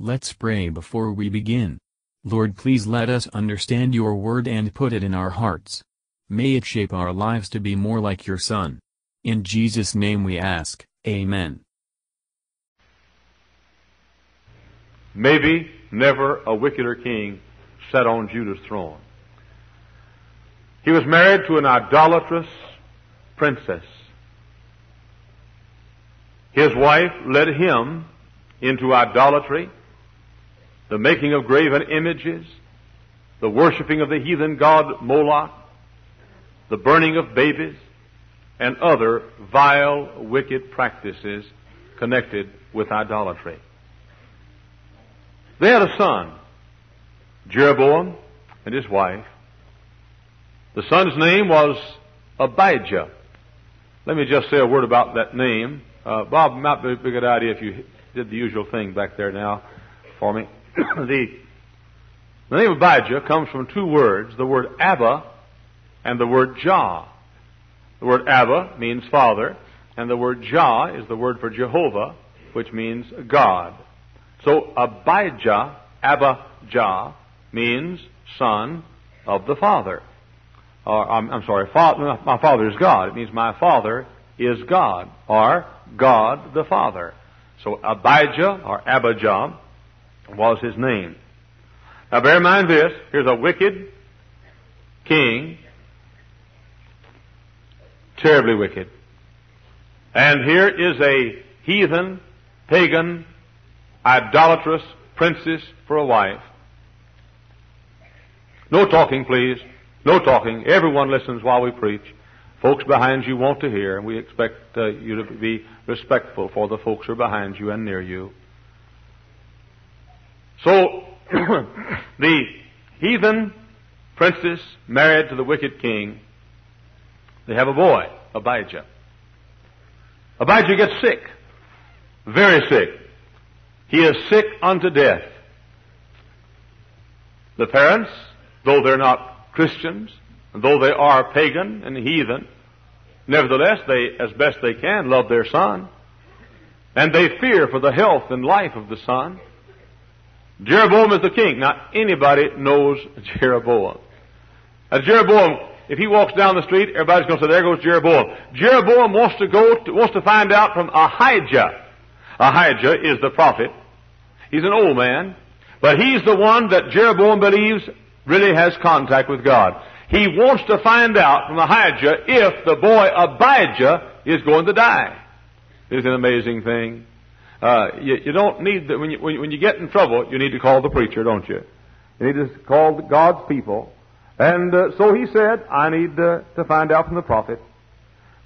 Let's pray before we begin. Lord please let us understand your word and put it in our hearts. May it shape our lives to be more like your Son. In Jesus' name we ask, Amen. Maybe never a wickeder king sat on Judah's throne. He was married to an idolatrous princess. His wife led him into idolatry, the making of graven images, the worshiping of the heathen god Moloch, the burning of babies, and other vile, wicked practices connected with idolatry. They had a son, Jeroboam, and his wife. The son's name was Abijah. Let me just say a word about that name. Uh, Bob, might be a good idea if you did the usual thing back there now for me. the, the name Abijah comes from two words, the word Abba and the word Jah. The word Abba means father, and the word Jah is the word for Jehovah, which means God. So Abijah, Abijah, means son of the Father. Or, I'm, I'm sorry, father, my Father is God. It means my Father is God, or God the Father. So Abijah, or Abijah, was his name. Now bear in mind this, here's a wicked king, terribly wicked. And here is a heathen, pagan, idolatrous princess for a wife. No talking, please. No talking. Everyone listens while we preach. Folks behind you want to hear, and we expect uh, you to be respectful for the folks who are behind you and near you. So, the heathen princess married to the wicked king, they have a boy, Abijah. Abijah gets sick, very sick. He is sick unto death. The parents, though they're not Christians, and though they are pagan and heathen, nevertheless they, as best they can, love their son. And they fear for the health and life of the son. Jeroboam is the king. Now, anybody knows Jeroboam. Now, Jeroboam, if he walks down the street, everybody's going to say, there goes Jeroboam. Jeroboam wants to go, to, wants to find out from Ahijah. Ahijah is the prophet. He's an old man, but he's the one that Jeroboam believes really has contact with God. He wants to find out from Ahijah if the boy Abijah is going to die. It's an amazing thing. Uh, you, you, don't need the, when you when, you get in trouble, you need to call the preacher, don't you? You need to call God's people. And uh, so he said, I need uh, to find out from the prophet.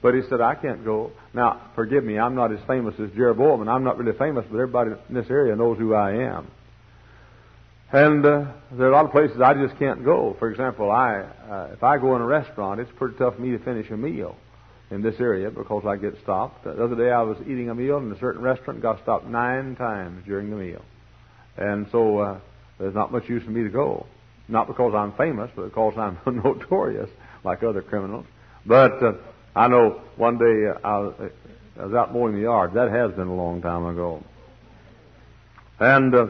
But he said, I can't go. Now, forgive me, I'm not as famous as Jeroboam, and I'm not really famous, but everybody in this area knows who I am. And uh, there are a lot of places I just can't go. For example, I uh, if I go in a restaurant, it's pretty tough for me to finish a meal in this area because I get stopped. The other day I was eating a meal in a certain restaurant got stopped nine times during the meal. And so uh, there's not much use for me to go. Not because I'm famous, but because I'm notorious like other criminals. But uh, I know one day uh, I, was, out mowing the yard. That has been a long time ago. And uh,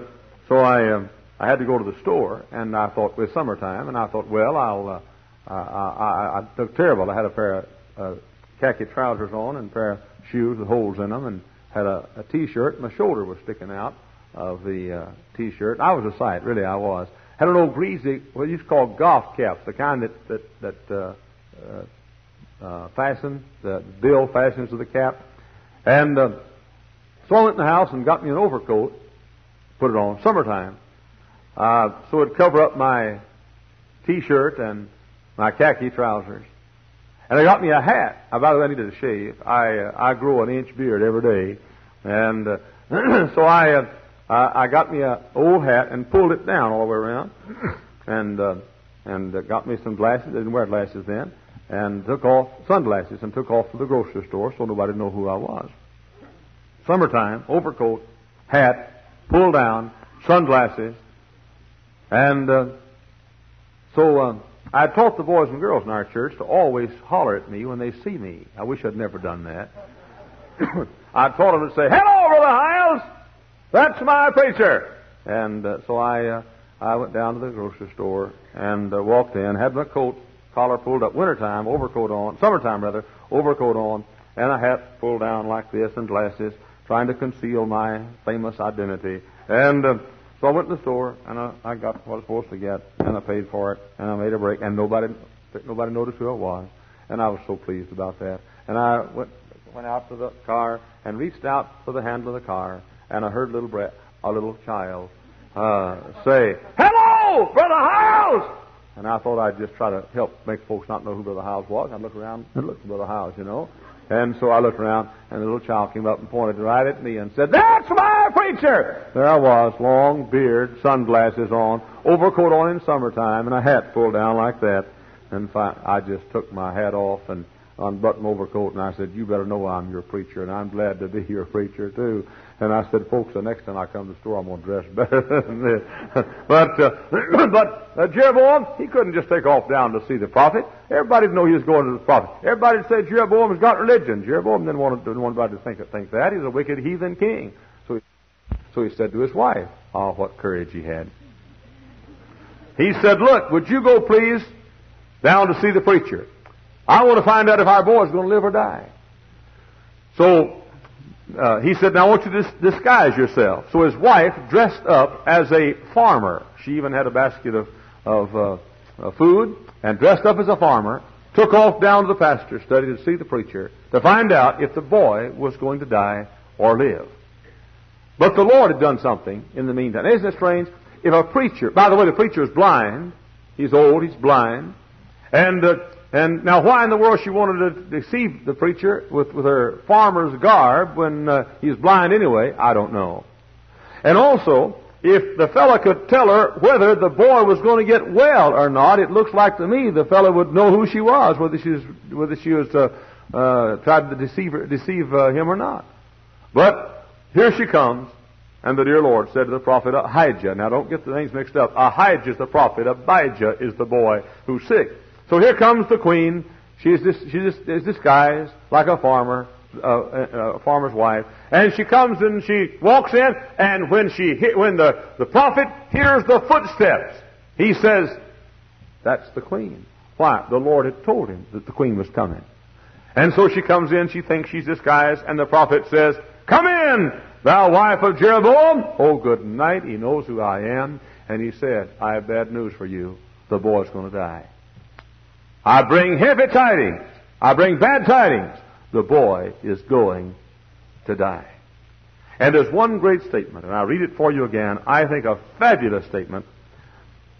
so I, uh, I had to go to the store, and I thought it was summertime, and I thought, well, I'll. Uh, I, I, I terrible. I had a pair of uh, khaki trousers on and a pair of shoes with holes in them, and had a, a T-shirt. My shoulder was sticking out of the uh, T-shirt. I was a sight, really. I was. Had an old greasy, what you used to call golf caps, the kind that that that uh, uh, uh, fasten, the bill fastens to the cap. And uh, so I went in the house and got me an overcoat, put it on, summertime. Uh, so it'd cover up my t-shirt and my khaki trousers. And I got me a hat. I, by the way, I needed a shave. I, uh, I grow an inch beard every day. And uh, so I, uh, I, I got me a old hat and pulled it down all the way around. And, uh, and uh, got me some glasses. I didn't wear glasses then and took off sunglasses and took off to the grocery store so nobody would know who I was. Summertime, overcoat, hat, pulled down, sunglasses, and uh, so uh, I taught the boys and girls in our church to always holler at me when they see me. I wish I'd never done that. I taught them to say, "Hello, Brother Hyles, that's my preacher." And uh, so I uh, I went down to the grocery store and uh, walked in, had my coat collar pulled up, wintertime, overcoat on, summertime rather, overcoat on, and a hat pulled down like this, and glasses, trying to conceal my famous identity. And uh, so I went to the store and I, I got what I was supposed to get, and I paid for it, and I made a break, and nobody nobody noticed who it was, and I was so pleased about that. And I went went out to the car and reached out for the handle of the car, and I heard little bre- a little child uh, say, "Hello, Brother Hyles!" And I thought I'd just try to help make folks not know who Brother Hyles was. I'd look around and look for Brother Hyles, you know. And so I looked around, and the little child came up and pointed right at me and said, That's my preacher! There I was, long beard, sunglasses on, overcoat on in summertime, and a hat pulled down like that. And I just took my hat off and unbuttoned my overcoat, and I said, You better know I'm your preacher, and I'm glad to be your preacher, too. And I said, folks, the next time I come to the store, I'm going to dress better than this. but uh, but uh, Jeroboam, he couldn't just take off down to see the prophet. Everybody'd know he was going to the prophet. Everybody said Jeroboam has got religion. Jeroboam didn't want, didn't want anybody to think, think that. He's a wicked heathen king. So he, so he said to his wife, oh, what courage he had. He said, look, would you go please down to see the preacher? I want to find out if our boy is going to live or die. So uh, he said, Now I want you to dis- disguise yourself. So his wife dressed up as a farmer. She even had a basket of, of uh, food and dressed up as a farmer, took off down to the pasture study to see the preacher to find out if the boy was going to die or live. But the Lord had done something in the meantime. Isn't it strange? If a preacher, by the way, the preacher is blind, he's old, he's blind, and uh, and now, why in the world she wanted to deceive the preacher with, with her farmer's garb when uh, he's blind anyway, I don't know. And also, if the fellow could tell her whether the boy was going to get well or not, it looks like to me the fellow would know who she was, whether she was, whether she was uh, uh, tried to deceive, her, deceive uh, him or not. But here she comes, and the dear Lord said to the prophet Ahijah. Now, don't get the names mixed up. Ahijah is the prophet. Abijah is the boy who's sick. So here comes the queen. She's, this, she is disguised like a farmer, uh, uh, a farmer's wife, and she comes and she walks in. And when she when the the prophet hears the footsteps, he says, "That's the queen." Why? The Lord had told him that the queen was coming. And so she comes in. She thinks she's disguised, and the prophet says, "Come in, thou wife of Jeroboam." Oh, good night. He knows who I am, and he said, "I have bad news for you. The boy's going to die." I bring heavy tidings. I bring bad tidings. The boy is going to die. And there's one great statement, and I'll read it for you again. I think a fabulous statement.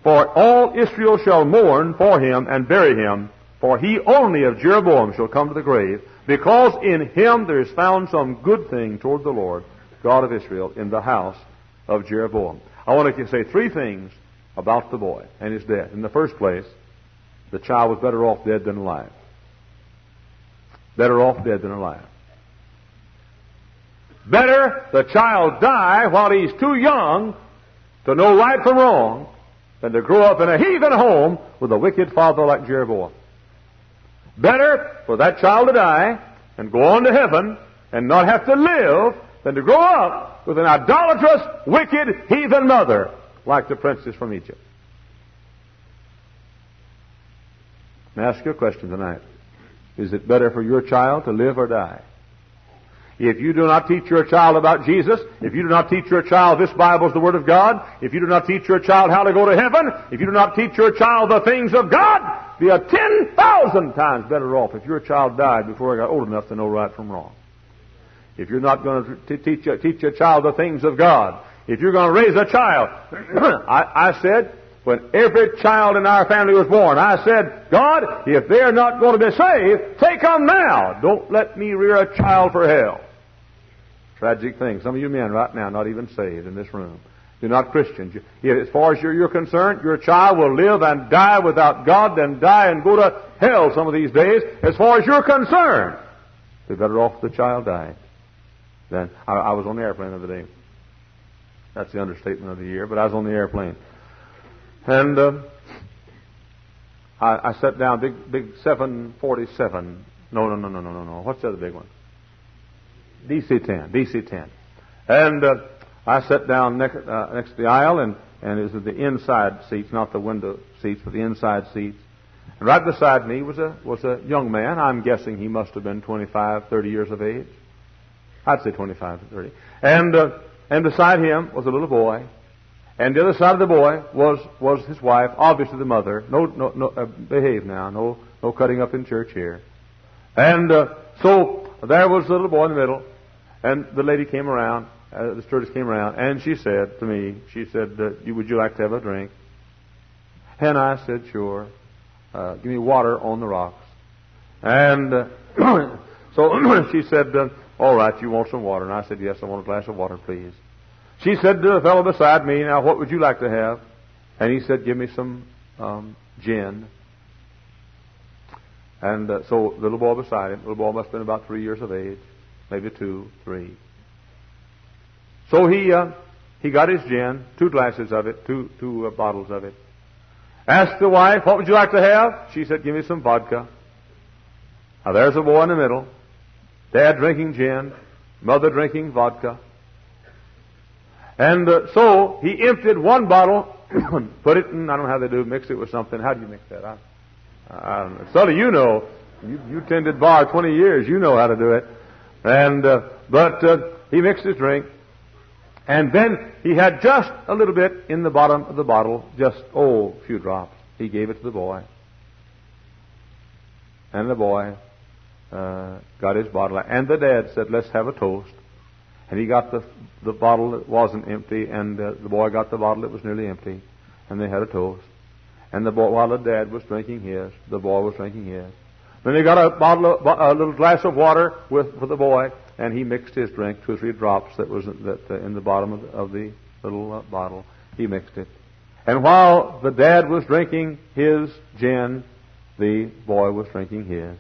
For all Israel shall mourn for him and bury him, for he only of Jeroboam shall come to the grave, because in him there is found some good thing toward the Lord, God of Israel, in the house of Jeroboam. I want to say three things about the boy and his death. In the first place, the child was better off dead than alive. Better off dead than alive. Better the child die while he's too young to know right from wrong than to grow up in a heathen home with a wicked father like Jeroboam. Better for that child to die and go on to heaven and not have to live than to grow up with an idolatrous, wicked, heathen mother like the princess from Egypt. Me ask you a question tonight. Is it better for your child to live or die? If you do not teach your child about Jesus, if you do not teach your child this Bible is the Word of God, if you do not teach your child how to go to heaven, if you do not teach your child the things of God, be a ten thousand times better off if your child died before he got old enough to know right from wrong. If you're not going to teach, teach your child the things of God, if you're going to raise a child, I, I said, when every child in our family was born, I said, God, if they're not going to be saved, take them now. Don't let me rear a child for hell. Tragic thing. Some of you men right now not even saved in this room. You're not Christians. You, as far as you're, you're, concerned, your child will live and die without God, then die and go to hell some of these days. As far as you're concerned, be better off the child died. Then I, I was on the airplane the other day. That's the understatement of the year, but I was on the airplane. And uh, I, I down big, big 747. No, no, no, no, no, no, no. What's the other big one? DC 10. DC 10. And uh, I sat down next, uh, next to the aisle, and, and it was the inside seats, not the window seats, but the inside seats. And right beside me was a, was a young man. I'm guessing he must have been 25, 30 years of age. I'd say 25 to 30. And, uh, and beside him was a little boy. And the other side of the boy was, was his wife, obviously the mother. No, no, no, uh, behave now. No, no cutting up in church here. And, uh, so there was the little boy in the middle. And the lady came around, uh, the stewardess came around, and she said to me, she said, uh, would you like to have a drink? And I said, sure. Uh, give me water on the rocks. And uh, so she said, all right, you want some water? And I said, yes, I want a glass of water, please. She said to the fellow beside me, now what would you like to have? And he said, give me some um, gin. And uh, so the little boy beside him, the little boy must have been about three years of age, maybe two, three. So he uh, he got his gin, two glasses of it, two two uh, bottles of it. Asked the wife, "What would you like to have?" She said, "Give me some vodka." Now there's a boy in the middle, dad drinking gin, mother drinking vodka. And uh, so he emptied one bottle, put it in, I don't know how they do, mix it with something. How do you mix that? I, I don't know. Sully, you know. You, you tended bar 20 years. You know how to do it. And, uh, but uh, he mixed his drink. And then he had just a little bit in the bottom of the bottle, just, oh, a few drops. He gave it to the boy. And the boy uh, got his bottle. And the dad said, let's have a toast. And he got the, the bottle that wasn't empty, and uh, the boy got the bottle that was nearly empty, and they had a toast. And the boy, while the dad was drinking his, the boy was drinking his. Then he got a bottle, of, a little glass of water with for the boy, and he mixed his drink, two or three drops that was that uh, in the bottom of the, of the little uh, bottle. He mixed it. And while the dad was drinking his gin, the boy was drinking his.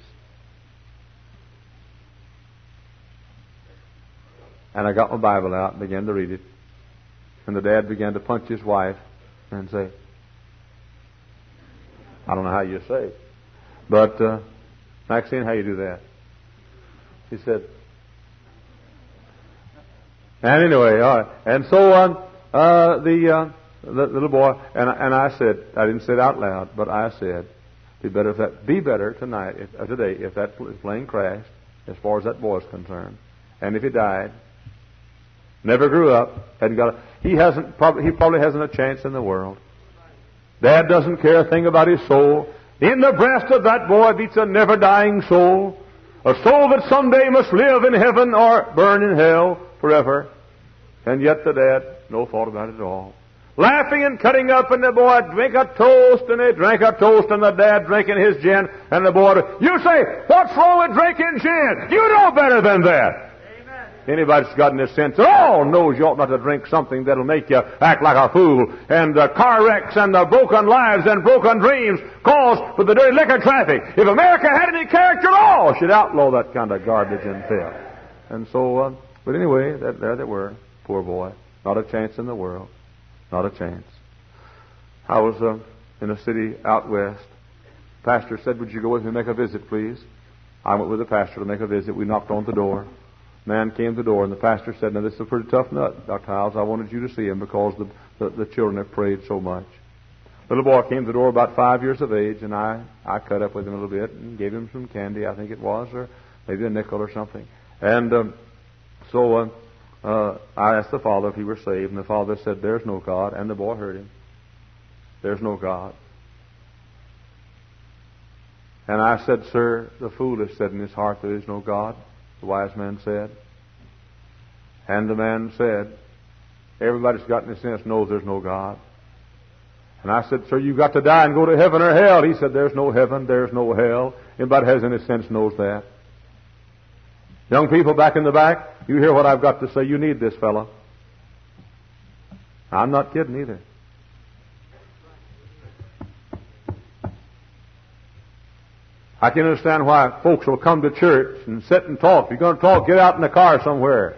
And I got my Bible out and began to read it. And the dad began to punch his wife and say, I don't know how you say, but uh, Maxine, how you do that? He said, and anyway, all right. And so on, uh, the, uh, the little boy, and, and I said, I didn't say it out loud, but I said, be better if that, be better tonight, if, uh, today, if that plane crashed, as far as that boy is concerned. And if he died, never grew up, hadn't got a, he hasn't, probably, he probably hasn't a chance in the world. Dad doesn't care a thing about his soul. In the breast of that boy beats a never dying soul. A soul that someday must live in heaven or burn in hell forever. And yet the dad, no thought about it at all. Laughing and cutting up, and the boy drink a toast, and they drank a toast, and the dad drinking his gin, and the boy, you say, what's wrong with drinking gin? You know better than that. Anybody that's got any sense at all knows you ought not to drink something that'll make you act like a fool. And the car wrecks and the broken lives and broken dreams caused by the dirty liquor traffic. If America had any character at all, she'd outlaw that kind of garbage and filth. And so, uh, but anyway, that, there they were. Poor boy. Not a chance in the world. Not a chance. I was uh, in a city out west. pastor said, Would you go with me and make a visit, please? I went with the pastor to make a visit. We knocked on the door man came to the door, and the pastor said, Now, this is a pretty tough nut, Dr. Hyles. I wanted you to see him because the, the, the children have prayed so much. The Little boy came to the door about five years of age, and I, I cut up with him a little bit and gave him some candy, I think it was, or maybe a nickel or something. And um, so uh, uh, I asked the father if he were saved, and the father said, There's no God. And the boy heard him. There's no God. And I said, Sir, the fool has said in his heart there is no God the wise man said. And the man said, Everybody that's got any sense knows there's no God. And I said, Sir, you've got to die and go to heaven or hell. He said, There's no heaven, there's no hell. Anybody has any sense knows that. Young people back in the back, you hear what I've got to say. You need this fellow. I'm not kidding either. I can understand why folks will come to church and sit and talk. If you're going to talk, get out in the car somewhere.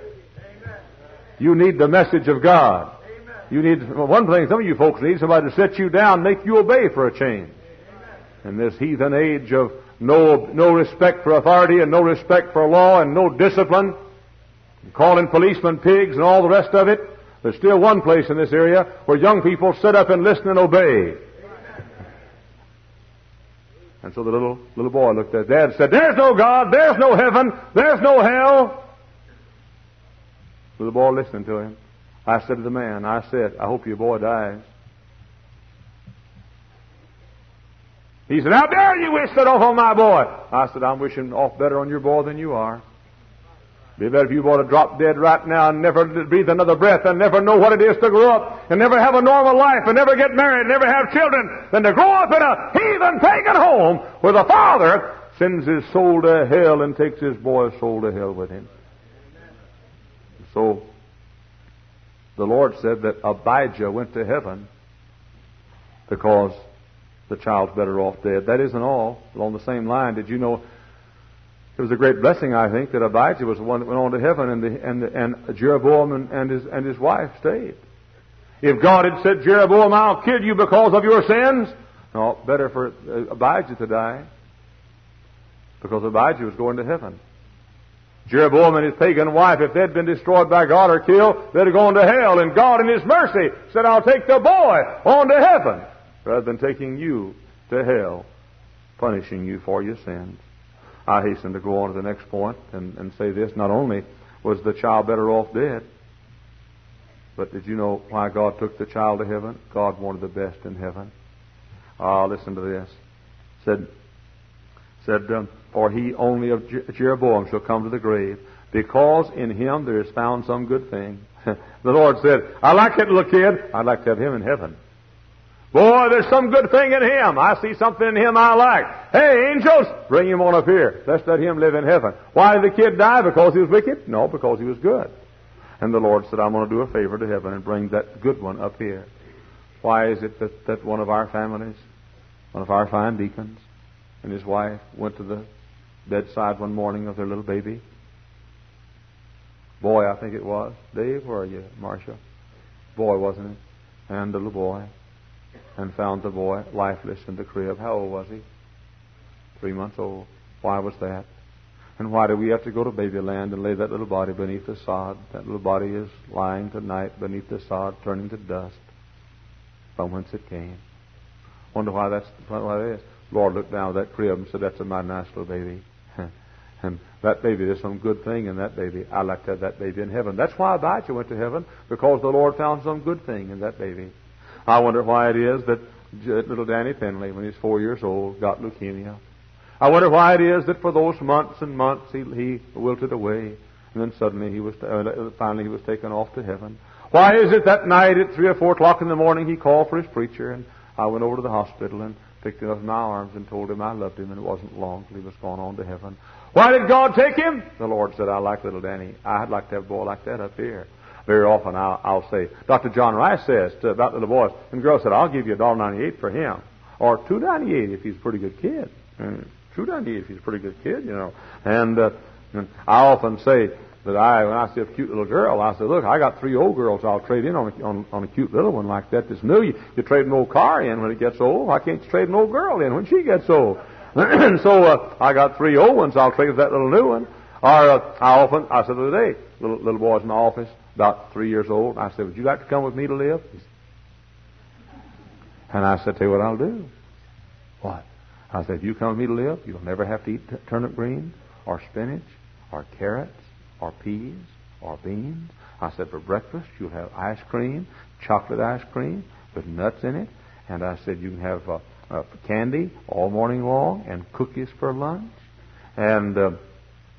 You need the message of God. You need one thing. Some of you folks need somebody to sit you down, make you obey for a change. In this heathen age of no no respect for authority and no respect for law and no discipline, calling policemen pigs and all the rest of it, There's still one place in this area where young people sit up and listen and obey. And so the little little boy looked at dad and said, There's no God, there's no heaven, there's no hell. The little boy listened to him. I said to the man, I said, I hope your boy dies. He said, How dare you wish that off on my boy? I said, I'm wishing off better on your boy than you are. Be better if you were to drop dead right now and never breathe another breath and never know what it is to grow up and never have a normal life and never get married and never have children than to grow up in a heathen pagan home where the father sends his soul to hell and takes his boy's soul to hell with him. So, the Lord said that Abijah went to heaven because the child's better off dead. That isn't all. Along the same line, did you know it was a great blessing, I think, that Abijah was the one that went on to heaven and, the, and, the, and Jeroboam and, and, his, and his wife stayed. If God had said, Jeroboam, I'll kill you because of your sins, no, better for uh, Abijah to die because Abijah was going to heaven. Jeroboam and his pagan wife, if they'd been destroyed by God or killed, they'd have gone to hell. And God in His mercy said, I'll take the boy on to heaven rather than taking you to hell, punishing you for your sins. I hasten to go on to the next point and, and say this. Not only was the child better off dead, but did you know why God took the child to heaven? God wanted the best in heaven. Ah, listen to this. Said, said, um, for he only of Jeroboam shall come to the grave, because in him there is found some good thing. the Lord said, I like that little kid. I'd like to have him in heaven. Boy, there's some good thing in him. I see something in him I like. Hey, angels, bring him on up here. Let's let him live in heaven. Why did the kid die? Because he was wicked? No, because he was good. And the Lord said, I'm going to do a favor to heaven and bring that good one up here. Why is it that, that one of our families, one of our fine deacons, and his wife went to the bedside one morning of their little baby? Boy, I think it was. Dave, where are you, Marcia? Boy, wasn't it? And the little boy and found the boy lifeless in the crib. How old was he? Three months old. Why was that? And why do we have to go to Babyland and lay that little body beneath the sod? That little body is lying tonight beneath the sod, turning to dust from whence it came. Wonder why that's why that is. Lord looked down at that crib and said, "That's a mighty nice little baby." and that baby, there's some good thing in that baby. I'd like to have that baby in heaven. That's why Abijah went to heaven because the Lord found some good thing in that baby. I wonder why it is that little Danny Finley, when he was four years old, got leukemia. I wonder why it is that for those months and months he, he wilted away, and then suddenly he was uh, finally he was taken off to heaven. Why is it that night at three or four o'clock in the morning he called for his preacher, and I went over to the hospital and picked him up in my arms and told him I loved him, and it wasn't long till he was gone on to heaven. Why did God take him? The Lord said, I like little Danny. I'd like to have a boy like that up here very often I'll, I'll say, Dr. John Rice says to, about little boys, and the girl said, I'll give you a dollar ninety-eight for him, or two ninety-eight if he's a pretty good kid. And two ninety-eight if he's a pretty good kid, you know. And, uh, and I often say that I, when I see a cute little girl, I say, look, I got three old girls I'll trade in on a, on, on a cute little one like that that's new. You, you trade an old car in when it gets old. Why can't you trade an old girl in when she gets old? and so uh, I got three old ones I'll trade with that little new one. Or uh, I often, I said the other day, little, little boys in my office, about three years old. I said, Would you like to come with me to live? And I said, Tell you what I'll do. What? I said, If you come with me to live, you'll never have to eat turnip greens or spinach or carrots or peas or beans. I said, For breakfast, you'll have ice cream, chocolate ice cream with nuts in it. And I said, You can have uh, uh, candy all morning long and cookies for lunch. And, uh,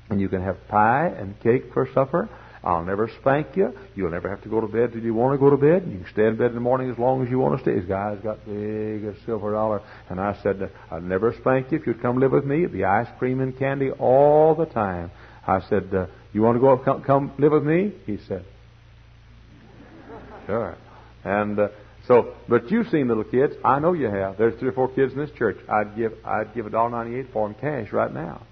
and you can have pie and cake for supper. I'll never spank you. You'll never have to go to bed till you want to go to bed. You can stay in bed in the morning as long as you want to stay. This guy's got big silver dollar. And I said, I'd never spank you if you'd come live with me. It'd be ice cream and candy all the time. I said, uh, you want to go up, come, come live with me? He said, sure. And, uh, so, but you've seen little kids. I know you have. There's three or four kids in this church. I'd give, I'd give a dollar ninety-eight for them cash right now.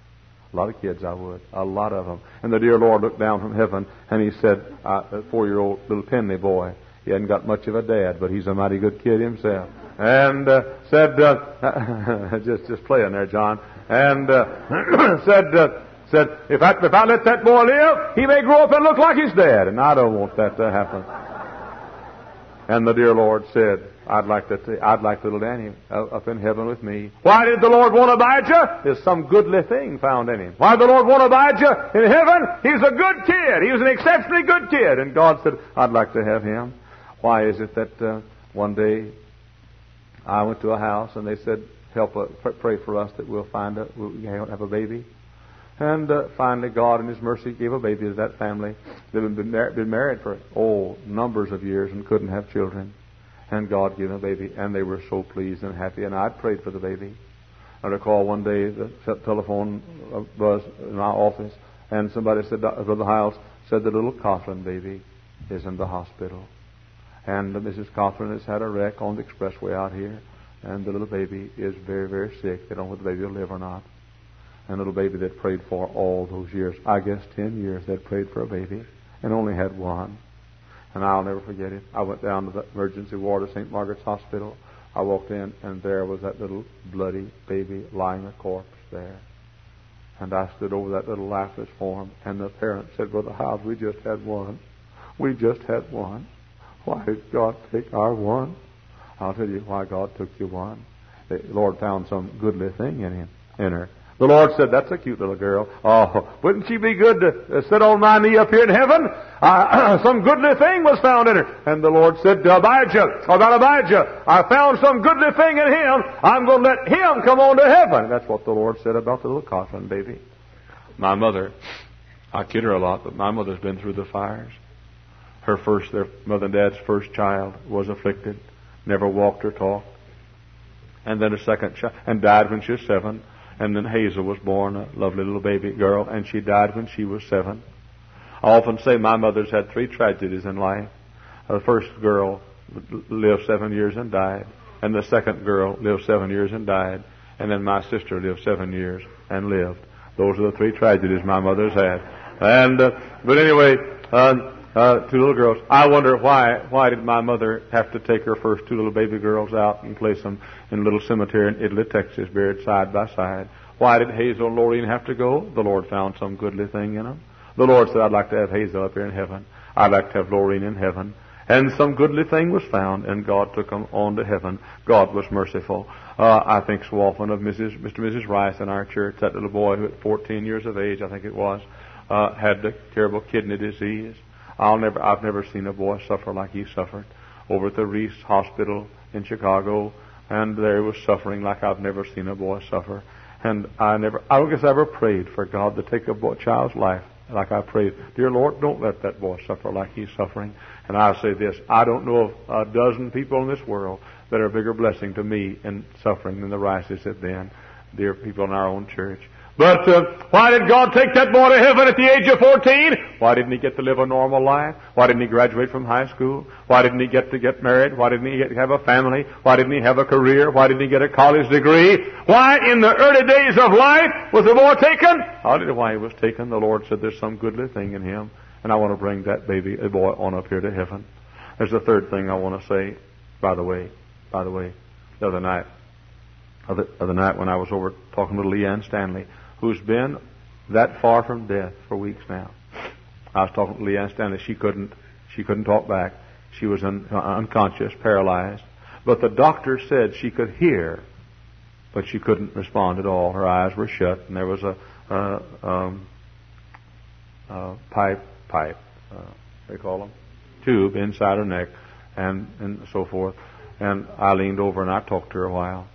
A lot of kids I would. A lot of them. And the dear Lord looked down from heaven and he said, uh, a four-year-old little Penley boy. He hadn't got much of a dad, but he's a mighty good kid himself. And uh, said, uh, just just playing there, John. And uh, said, uh, said, if I if I let that boy live, he may grow up and look like his dad, and I don't want that to happen. And the dear Lord said, I'd like to, I'd like little Danny up in heaven with me. Why did the Lord want Abijah? There's some goodly thing found in him. Why did the Lord want Abijah in heaven? He's a good kid. He was an exceptionally good kid. And God said, I'd like to have him. Why is it that uh, one day I went to a house and they said, help, uh, pray for us that we'll find a, we'll have a baby. And uh, finally, God in His mercy gave a baby to that family that had been, mar- been married for oh numbers of years and couldn't have children. And God gave them a baby, and they were so pleased and happy. And I prayed for the baby. I recall one day the telephone uh, was in my office, and somebody said, Brother Hyles said the little Coughlin baby is in the hospital. And Mrs. Coughlin has had a wreck on the expressway out here, and the little baby is very, very sick. They don't know whether the baby will live or not and little baby that prayed for all those years. I guess ten years they'd prayed for a baby and only had one. And I'll never forget it. I went down to the emergency ward of St. Margaret's Hospital. I walked in and there was that little bloody baby lying a corpse there. And I stood over that little lifeless form and the parent said, Brother Hyles, we just had one. We just had one. Why did God take our one? I'll tell you why God took your one. The Lord found some goodly thing in him, in her. The Lord said, that's a cute little girl. Oh, wouldn't she be good to uh, sit on my knee up here in heaven? Uh, some goodly thing was found in her. And the Lord said to Abijah, about Abijah, I found some goodly thing in him. I'm going to let him come on to heaven. That's what the Lord said about the little Coughlin baby. My mother, I kid her a lot, but my mother's been through the fires. Her first, their mother and dad's first child was afflicted, never walked or talked. And then a second child, and died when she was seven. And then Hazel was born, a lovely little baby girl, and she died when she was seven. I often say my mother's had three tragedies in life. The first girl lived seven years and died. And the second girl lived seven years and died. And then my sister lived seven years and lived. Those are the three tragedies my mother's had. And, uh, but anyway, uh, uh, two little girls. I wonder why why did my mother have to take her first two little baby girls out and place them in a little cemetery in Italy, Texas, buried side by side? Why did Hazel and Lorraine have to go? The Lord found some goodly thing in them. The Lord said, I'd like to have Hazel up here in heaven. I'd like to have Lorraine in heaven. And some goodly thing was found, and God took them on to heaven. God was merciful. Uh, I think so often of Mrs. Mr. and Mrs. Rice in our church, that little boy who at 14 years of age, I think it was, uh, had the terrible kidney disease. I'll never, I've never seen a boy suffer like he suffered over at the Reese Hospital in Chicago, and there he was suffering like I've never seen a boy suffer. And I never, I don't guess I ever prayed for God to take a boy, child's life like I prayed. Dear Lord, don't let that boy suffer like he's suffering. And I say this, I don't know of a dozen people in this world that are a bigger blessing to me in suffering than the Rices have been. Dear people in our own church. But uh, why did God take that boy to heaven at the age of 14? Why didn't he get to live a normal life? Why didn't he graduate from high school? Why didn't he get to get married? Why didn't he get to have a family? Why didn't he have a career? Why didn't he get a college degree? Why in the early days of life was the boy taken? I don't know why he was taken. The Lord said there's some goodly thing in him, and I want to bring that baby, a boy, on up here to heaven. There's a third thing I want to say, by the way, by the way, the other night, other, other night when I was over talking to Leanne Stanley, who's been that far from death for weeks now. I was talking to Leanne Stanley. She couldn't, she couldn't talk back. She was un, uh, unconscious, paralyzed. But the doctor said she could hear, but she couldn't respond at all. Her eyes were shut, and there was a, um, pipe, pipe, uh, they call them, tube inside her neck, and and so forth. And I leaned over and I talked to her a while.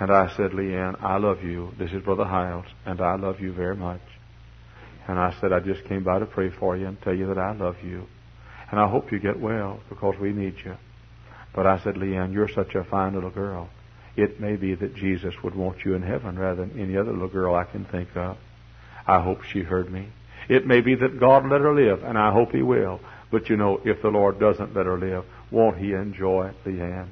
And I said, Leanne, I love you. This is Brother Hyles, and I love you very much. And I said, I just came by to pray for you and tell you that I love you. And I hope you get well because we need you. But I said, Leanne, you're such a fine little girl. It may be that Jesus would want you in heaven rather than any other little girl I can think of. I hope she heard me. It may be that God let her live, and I hope He will. But you know, if the Lord doesn't let her live, won't He enjoy Leanne?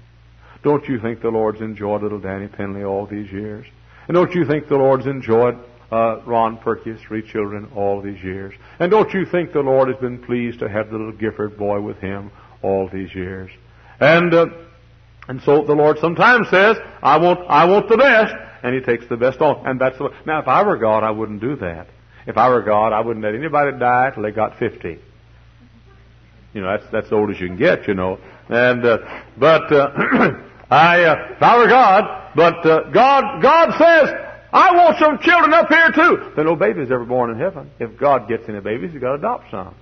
Don't you think the Lord's enjoyed little Danny Penley all these years? And don't you think the Lord's enjoyed uh, Ron Perkins, three children, all these years? And don't you think the Lord has been pleased to have the little Gifford boy with him all these years? And uh, and so the Lord sometimes says, "I want I want the best," and He takes the best on. And that's the, now. If I were God, I wouldn't do that. If I were God, I wouldn't let anybody die till they got fifty. You know, that's that's old as you can get. You know, And, uh, but, uh, I, uh, if God, but, uh, God, God says, I want some children up here too. Are no babies ever born in heaven. If God gets any babies, He's got to adopt some.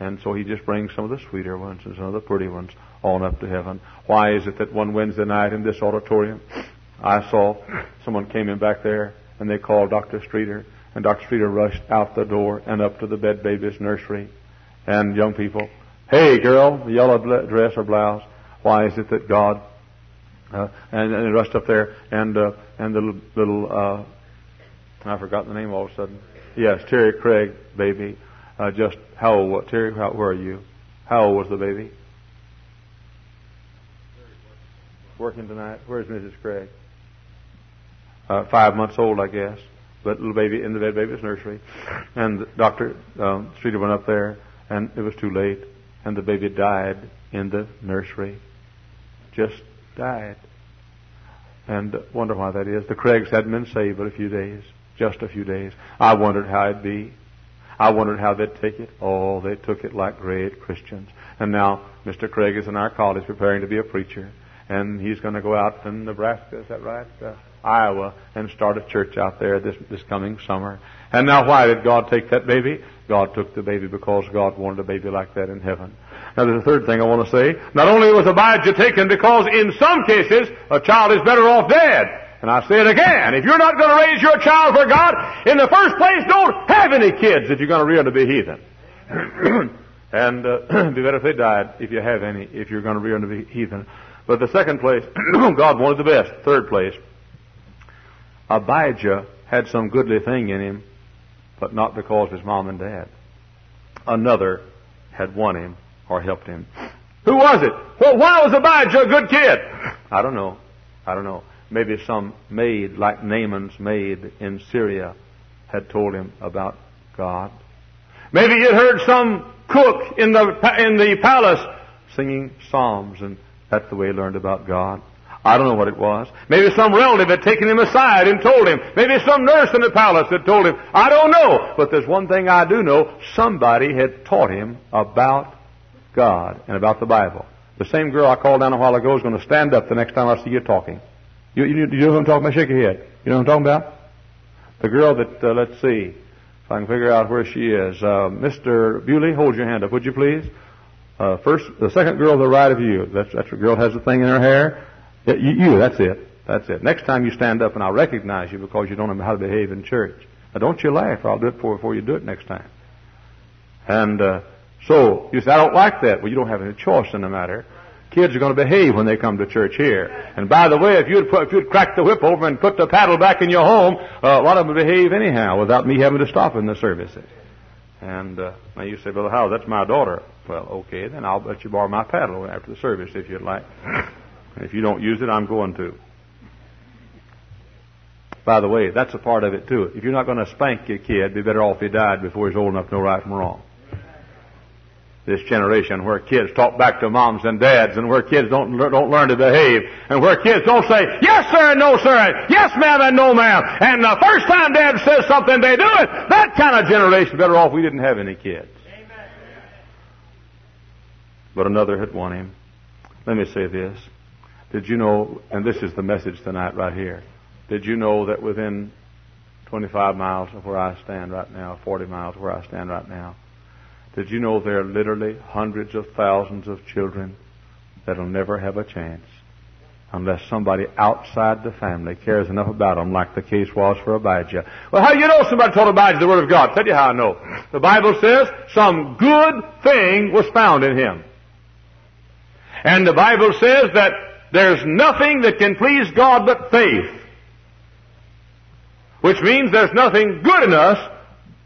And so He just brings some of the sweeter ones and some of the pretty ones on up to heaven. Why is it that one Wednesday night in this auditorium, I saw someone came in back there and they called Dr. Streeter and Dr. Streeter rushed out the door and up to the bed babies nursery and young people. Hey girl, the yellow dress or blouse. Why is it that God uh, and, and rushed up there, and uh, and the little, little uh, I forgot the name all of a sudden. Yes, Terry Craig, baby. Uh, just how old? What, Terry? How, where are you? How old was the baby? Working tonight. Where's Mrs. Craig? Uh, five months old, I guess. But little baby in the bed baby's nursery, and Doctor um, Streeter went up there, and it was too late, and the baby died in the nursery. Just died. And wonder why that is. The Craigs hadn't been saved but a few days. Just a few days. I wondered how it'd be. I wondered how they'd take it. Oh, they took it like great Christians. And now Mr. Craig is in our college preparing to be a preacher. And he's going to go out in Nebraska, is that right? Uh, Iowa, and start a church out there this, this coming summer. And now why did God take that baby? God took the baby because God wanted a baby like that in heaven. Now there's a third thing I want to say. Not only was Abijah taken because in some cases a child is better off dead. And I say it again, if you're not going to raise your child for God, in the first place, don't have any kids if you're going to rear them to be heathen. and uh, be better if they died if you have any, if you're going to rear them to be heathen. But the second place, God wanted the best. Third place, Abijah had some goodly thing in him, but not because of his mom and dad. Another had won him or helped him. Who was it? Well, why was Abijah a good kid? I don't know. I don't know. Maybe some maid, like Naaman's maid in Syria, had told him about God. Maybe he had heard some cook in the, in the palace singing psalms, and that's the way he learned about God. I don't know what it was. Maybe some relative had taken him aside and told him. Maybe some nurse in the palace had told him. I don't know. But there's one thing I do know. Somebody had taught him about God and about the Bible. The same girl I called down a while ago is going to stand up the next time I see you talking. You, you, you know who I'm talking about? Shake your head. You know what I'm talking about? The girl that, uh, let's see, if I can figure out where she is. Uh, Mr. Bewley, hold your hand up, would you please? Uh, first, the second girl to the right of you. That's, that's the girl has the thing in her hair. Yeah, you, you, that's it. That's it. Next time you stand up and I'll recognize you because you don't know how to behave in church. Now don't you laugh I'll do it for before you do it next time. And, uh, so, you say, I don't like that. Well, you don't have any choice in the matter. Kids are going to behave when they come to church here. And by the way, if you'd, put, if you'd crack the whip over and put the paddle back in your home, uh, a lot of them behave anyhow without me having to stop in the services. And uh, now you say, Brother Howell, that's my daughter. Well, okay, then I'll let you borrow my paddle after the service if you'd like. And if you don't use it, I'm going to. By the way, that's a part of it too. If you're not going to spank your kid, be better off he died before he's old enough to know right from wrong this generation where kids talk back to moms and dads and where kids don't, don't learn to behave and where kids don't say, yes sir and no sir, yes ma'am and no ma'am. And the first time dad says something, they do it. That kind of generation, better off we didn't have any kids. But another had won him. Let me say this. Did you know, and this is the message tonight right here, did you know that within 25 miles of where I stand right now, 40 miles of where I stand right now, did you know there are literally hundreds of thousands of children that'll never have a chance unless somebody outside the family cares enough about them, like the case was for Abijah. Well, how do you know somebody told Abijah the Word of God? Tell you how I know. The Bible says some good thing was found in him. And the Bible says that there's nothing that can please God but faith. Which means there's nothing good in us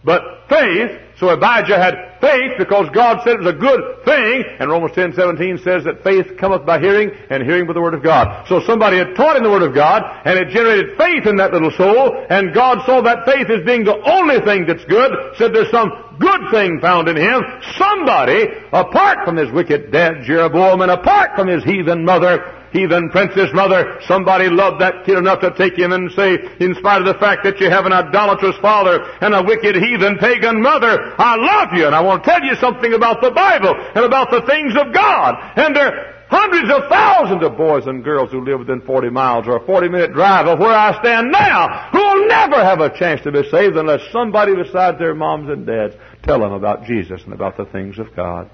but faith. So Abijah had faith because God said it was a good thing. And Romans 10, 17 says that faith cometh by hearing and hearing by the Word of God. So somebody had taught him the Word of God and it generated faith in that little soul and God saw that faith as being the only thing that's good, said there's some good thing found in him. Somebody, apart from his wicked dad Jeroboam and apart from his heathen mother, heathen princess mother, somebody loved that kid enough to take him and say, in spite of the fact that you have an idolatrous father and a wicked heathen pagan mother, I love you and I want to tell you something about the Bible and about the things of God. And there are hundreds of thousands of boys and girls who live within 40 miles or a 40 minute drive of where I stand now who will never have a chance to be saved unless somebody besides their moms and dads tell them about Jesus and about the things of God.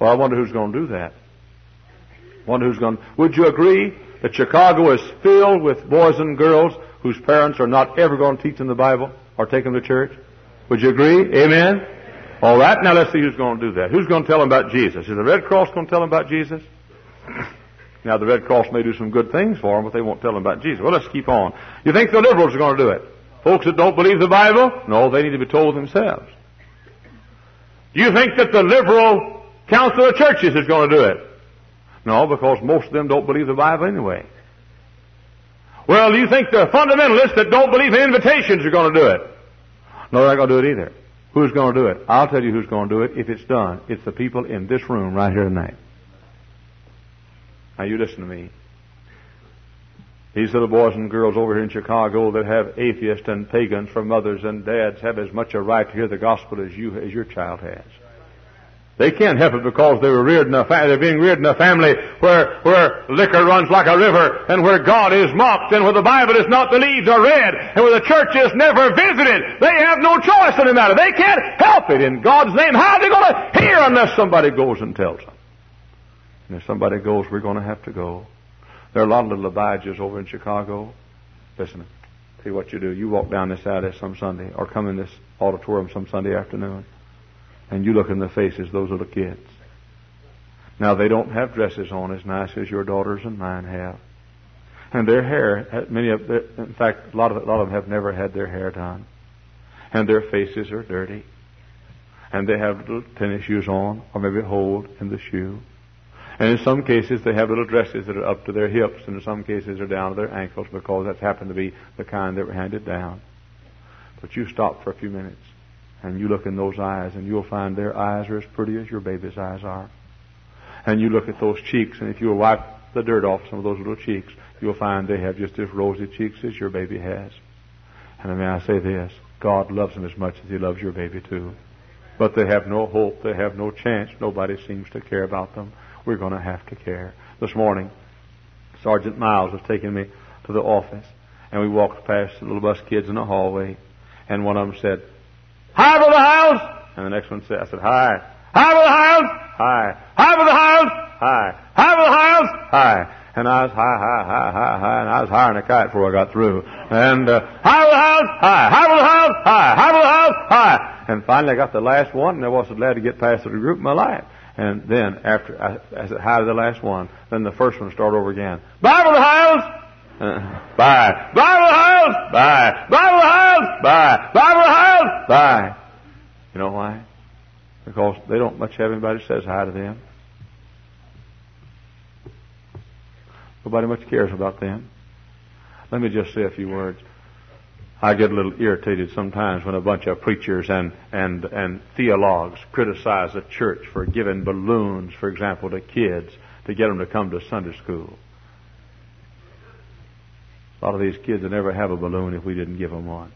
Well, I wonder who's going to do that. Wonder who's going. Would you agree that Chicago is filled with boys and girls whose parents are not ever going to teach them the Bible or take them to church? Would you agree? Amen. All right. Now let's see who's going to do that. Who's going to tell them about Jesus? Is the Red Cross going to tell them about Jesus? Now the Red Cross may do some good things for them, but they won't tell them about Jesus. Well, let's keep on. You think the liberals are going to do it? Folks that don't believe the Bible? No, they need to be told themselves. Do you think that the liberal council of churches is going to do it? No, because most of them don't believe the Bible anyway. Well, do you think the fundamentalists that don't believe in invitations are going to do it? No, they're not going to do it either. Who's going to do it? I'll tell you who's going to do it if it's done. It's the people in this room right here tonight. Now you listen to me. These little boys and girls over here in Chicago that have atheists and pagans for mothers and dads have as much a right to hear the gospel as you as your child has. They can't help it because they were reared in a fa- they're being reared in a family where where liquor runs like a river and where God is mocked and where the Bible is not believed or read and where the church is never visited. They have no choice in the matter. They can't help it in God's name. How are they going to hear unless somebody goes and tells them? And if somebody goes, we're going to have to go. There are a lot of little Abijahs over in Chicago. Listen, see what you do. You walk down this alley some Sunday or come in this auditorium some Sunday afternoon and you look in the faces of those little kids. Now they don't have dresses on as nice as your daughters and mine have. And their hair, uh, many of them, in fact, a lot of, a lot of them have never had their hair done. And their faces are dirty. And they have little tennis shoes on, or maybe a hole in the shoe. And in some cases, they have little dresses that are up to their hips, and in some cases, they're down to their ankles because that's happened to be the kind that were handed down. But you stop for a few minutes and you look in those eyes, and you'll find their eyes are as pretty as your baby's eyes are. And you look at those cheeks, and if you'll wipe the dirt off some of those little cheeks, you'll find they have just as rosy cheeks as your baby has. And may I say this, God loves them as much as He loves your baby too. But they have no hope, they have no chance, nobody seems to care about them. We're going to have to care. This morning, Sergeant Miles was taking me to the office, and we walked past the little bus kids in the hallway, and one of them said, Hi, Brother Hyles. And the next one said, I said, Hi. Hi, Brother Hyles. Hi. Hi, Brother Hyles. Hi. Hi, Brother Hyles. Hi. And I was high, high, high, high, high, and I was higher than a kite before I got through. And, uh, hi, Brother Hyles. Hi. Hi, Brother Hyles. Hi. Hi, Brother Hyles. Hi. And finally I got the last one, and I was so glad to get past the group in my life. And then after I, I said hi to the last one, then the first one started over again. Brother Hyles. Uh, bye. Brother Hyles. Bye. Brother Hyles. Bye. Brother Hyles. Bye. You know why? Because they don't much have anybody says hi to them. Nobody much cares about them. Let me just say a few words. I get a little irritated sometimes when a bunch of preachers and, and, and theologues criticize the church for giving balloons, for example, to kids to get them to come to Sunday school. A lot of these kids would never have a balloon if we didn't give them one.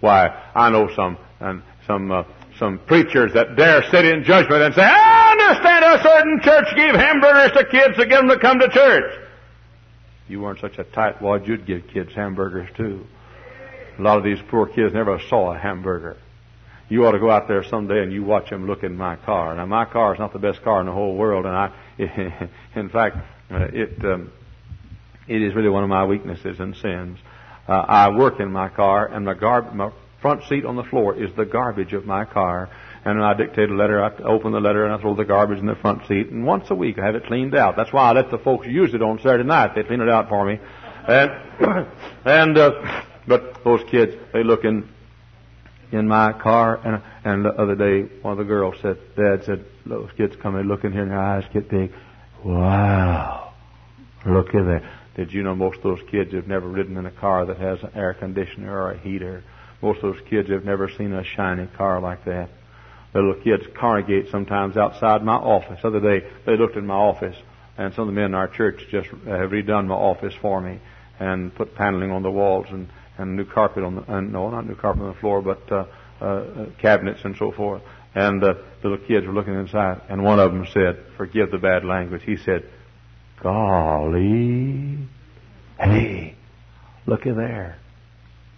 Why, I know some and some uh, some preachers that dare sit in judgment and say, "I understand a certain church give hamburgers to kids to get them to come to church." You weren't such a tightwad, you'd give kids hamburgers too. A lot of these poor kids never saw a hamburger. You ought to go out there someday and you watch them look in my car. Now, my car is not the best car in the whole world, and I, in fact, uh, it um, it is really one of my weaknesses and sins. Uh, I work in my car, and my, gar- my front seat on the floor is the garbage of my car. And I dictate a letter, I open the letter and I throw the garbage in the front seat. And once a week, I have it cleaned out. That's why I let the folks use it on Saturday night. They clean it out for me. And and uh, but those kids, they look in in my car. And and the other day, one of the girls said, Dad said, those kids come and look in here, and their eyes get big. Wow, look at that. Did you know most of those kids have never ridden in a car that has an air conditioner or a heater? Most of those kids have never seen a shiny car like that. Little kids congregate sometimes outside my office. The other day, they looked in my office, and some of the men in our church just have redone my office for me and put paneling on the walls and, and new carpet on the, and no, not new carpet on the floor, but uh, uh, cabinets and so forth. And the little kids were looking inside, and one of them said, forgive the bad language, he said, Golly, hey, looky there.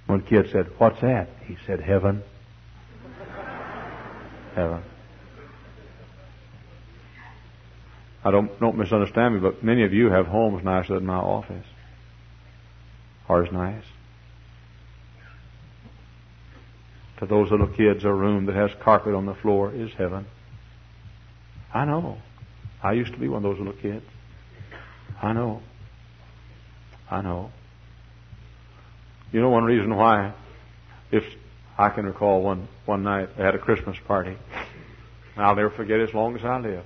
One kid said, what's that? He said, heaven. Heaven. I don't, don't misunderstand me, but many of you have homes nicer than my office. Ours nice. To those little kids, a room that has carpet on the floor is heaven. I know. I used to be one of those little kids. I know. I know. You know one reason why? If I can recall one one night I had a Christmas party. I'll never forget it as long as I live.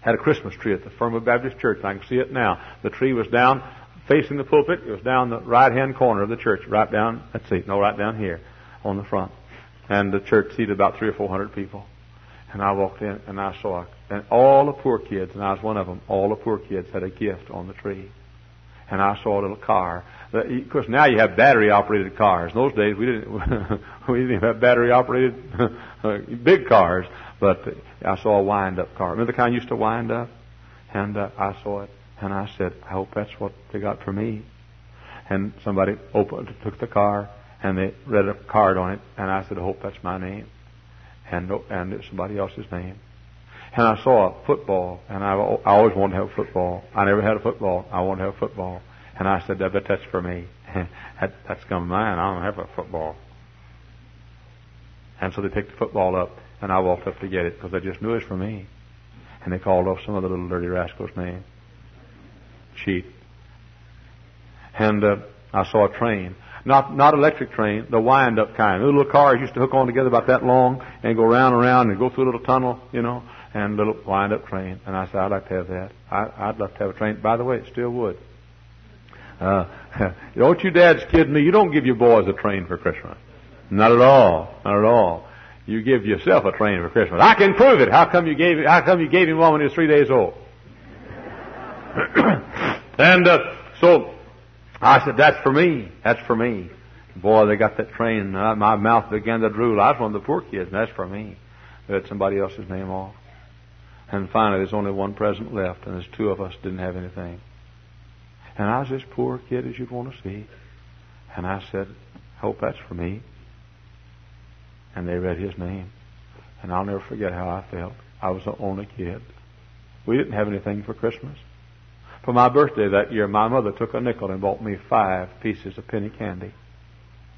Had a Christmas tree at the Fernwood Baptist Church. I can see it now. The tree was down facing the pulpit. It was down the right hand corner of the church, right down. Let's see, no, right down here on the front. And the church seated about three or four hundred people. And I walked in and I saw, and all the poor kids, and I was one of them, all the poor kids had a gift on the tree. And I saw a little car. Of course, now you have battery operated cars. In those days, we didn't, we didn't have battery operated big cars. But I saw a wind up car. Remember the kind used to wind up? And uh, I saw it. And I said, I hope that's what they got for me. And somebody opened, took the car, and they read a card on it, and I said, I hope that's my name and and it's somebody else's name. And I saw a football, and I, I always wanted to have a football. I never had a football. I wanted to have a football. And I said, I bet that's for me. that, that's come mine. I don't have a football. And so they picked the football up, and I walked up to get it because they just knew it was for me. And they called off some of the little dirty rascal's name. Cheat. And uh, I saw a train. Not, not electric train, the wind up kind. The little cars used to hook on together about that long and go round and round and go through a little tunnel, you know, and a little wind up train. And I said, I'd like to have that. I, I'd love to have a train. By the way, it still would. Uh, don't you dads kid me? You don't give your boys a train for Christmas. Not at all. Not at all. You give yourself a train for Christmas. I can prove it. How come you gave, how come you gave him one when he was three days old? and, uh, so, I said, that's for me. That's for me. Boy, they got that train. my mouth began to drool. I was one of the poor kids, and that's for me. They had somebody else's name off. And finally, there's only one present left, and there's two of us didn't have anything. And I was this poor kid as you'd want to see. And I said, hope that's for me. And they read his name. And I'll never forget how I felt. I was the only kid. We didn't have anything for Christmas. For my birthday that year, my mother took a nickel and bought me five pieces of penny candy.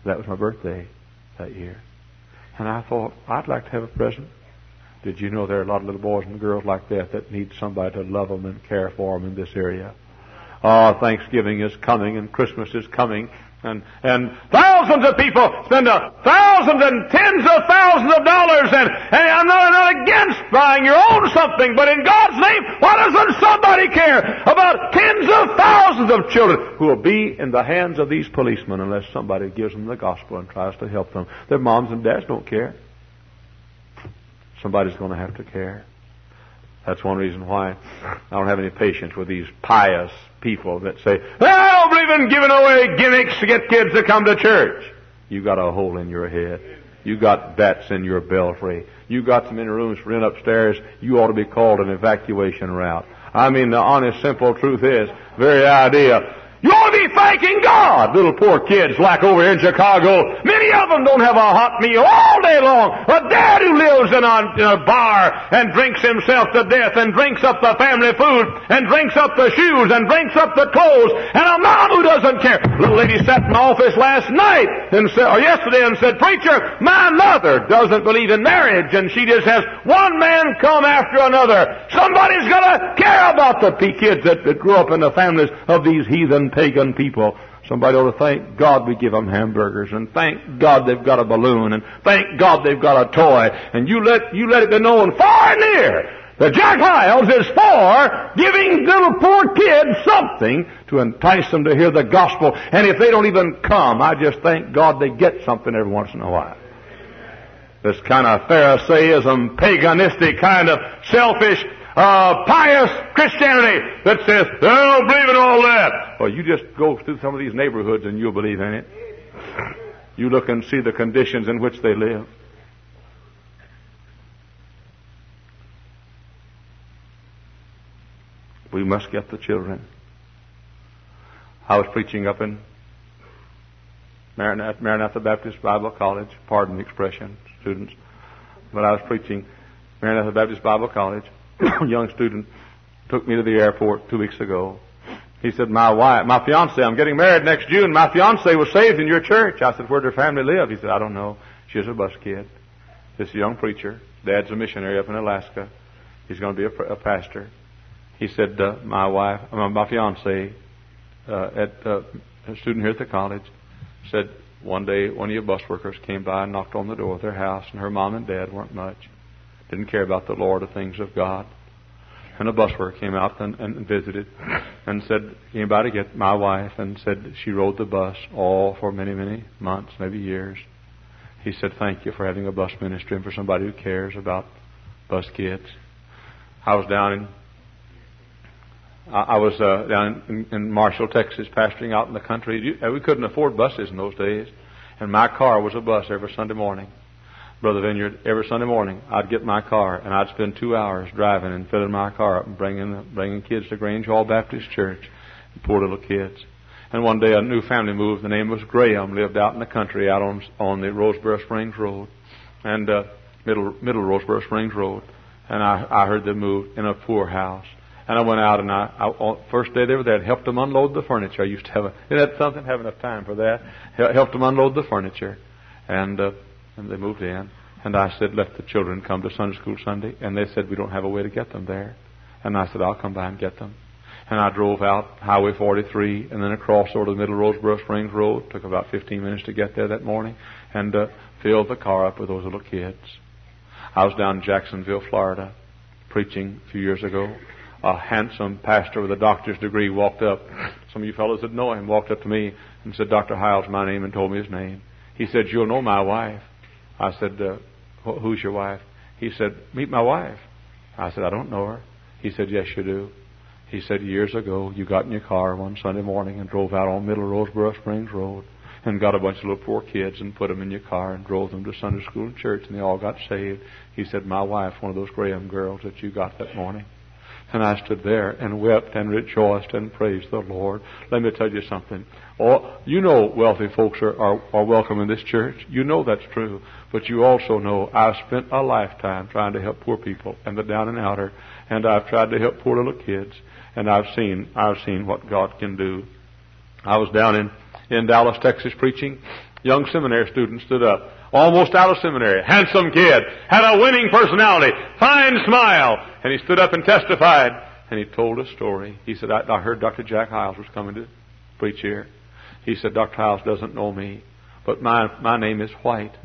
That was my birthday that year. And I thought, I'd like to have a present. Did you know there are a lot of little boys and girls like that that need somebody to love them and care for them in this area? Oh, Thanksgiving is coming and Christmas is coming and, and thousands of people spend a thousands and tens of thousands of dollars and, and I'm not, not against buying your own something, but in God's name, why doesn't somebody care about tens of thousands of children who will be in the hands of these policemen unless somebody gives them the gospel and tries to help them? Their moms and dads don't care. Somebody's going to have to care. That's one reason why I don't have any patience with these pious people that say, I don't believe in giving away gimmicks to get kids to come to church. You got a hole in your head. You got bats in your belfry. You got some inner rooms for rent upstairs. You ought to be called an evacuation route. I mean, the honest, simple truth is, very idea you ought to be thanking God. Little poor kids like over here in Chicago, many of them don't have a hot meal all day long. A dad who lives in a, in a bar and drinks himself to death and drinks up the family food and drinks up the shoes and drinks up the clothes and a mom who doesn't care. Little lady sat in my office last night and said, or yesterday and said, preacher, my mother doesn't believe in marriage and she just has one man come after another. Somebody's gonna care about the kids that, that grew up in the families of these heathen pagan people. Somebody ought to thank God we give them hamburgers, and thank God they've got a balloon, and thank God they've got a toy, and you let you let it be known far and near that Jack Hyles is for giving little poor kids something to entice them to hear the gospel. And if they don't even come, I just thank God they get something every once in a while. This kind of Pharisaism, paganistic kind of selfish uh, pious Christianity that says, I don't believe in all that. Well, you just go through some of these neighborhoods and you'll believe in it. You look and see the conditions in which they live. We must get the children. I was preaching up in Maranatha, Maranatha Baptist Bible College, pardon the expression, students, but I was preaching Maranatha Baptist Bible College, Young student took me to the airport two weeks ago. He said, my wife, my fiance, I'm getting married next June. My fiance was saved in your church. I said, where does her family live? He said, I don't know. She's a bus kid. This young preacher. Dad's a missionary up in Alaska. He's going to be a, a pastor. He said, uh, my wife, uh, my fiance, uh, at uh, a student here at the college, said one day one of your bus workers came by and knocked on the door of their house, and her mom and dad weren't much, didn't care about the Lord or things of God. And a bus worker came out and, and visited and said, came by to get my wife and said she rode the bus all for many, many months, maybe years. He said, thank you for having a bus ministry and for somebody who cares about bus kids. I was down in I was uh, down in, in Marshall, Texas, pastoring out in the country. We couldn't afford buses in those days, and my car was a bus every Sunday morning. Brother Vineyard, every Sunday morning I'd get my car and I'd spend two hours driving and filling my car up and bringing bringing kids to Grange Hall Baptist Church, poor little kids. And one day a new family moved. The name was Graham. Lived out in the country, out on on the Rosborough Springs Road, and uh, middle middle Rosborough Springs Road. And I I heard they moved in a poor house. And I went out and I, I first day they were there, I helped them unload the furniture. I used to have a, isn't that something? Have enough time for that. Helped them unload the furniture, and uh, and they moved in. And I said, let the children come to Sunday school Sunday. And they said, we don't have a way to get them there. And I said, I'll come by and get them. And I drove out Highway 43 and then across over to the Middle Rosborough Springs Road. Took about 15 minutes to get there that morning and uh, filled the car up with those little kids. I was down in Jacksonville, Florida, preaching a few years ago. A handsome pastor with a doctor's degree walked up. Some of you fellows that know him walked up to me and said, Dr. Hyles, my name, and told me his name. He said, You'll know my wife. I said, uh, Who's your wife? He said, Meet my wife. I said, I don't know her. He said, Yes, you do. He said, Years ago, you got in your car one Sunday morning and drove out on Middle Rosborough Springs Road and got a bunch of little poor kids and put them in your car and drove them to Sunday school and church and they all got saved. He said, My wife, one of those Graham girls that you got that morning. And I stood there and wept and rejoiced and praised the Lord. Let me tell you something. Oh, you know wealthy folks are, are, are welcome in this church. You know that's true. But you also know I've spent a lifetime trying to help poor people and the down and outer, and I've tried to help poor little kids, and I've seen I've seen what God can do. I was down in in Dallas, Texas, preaching. Young seminary student stood up, almost out of seminary, handsome kid, had a winning personality, fine smile, and he stood up and testified, and he told a story. He said, I, I heard Dr. Jack Hyles was coming to preach here. He said, Dr. Hyles doesn't know me, but my, my name is White.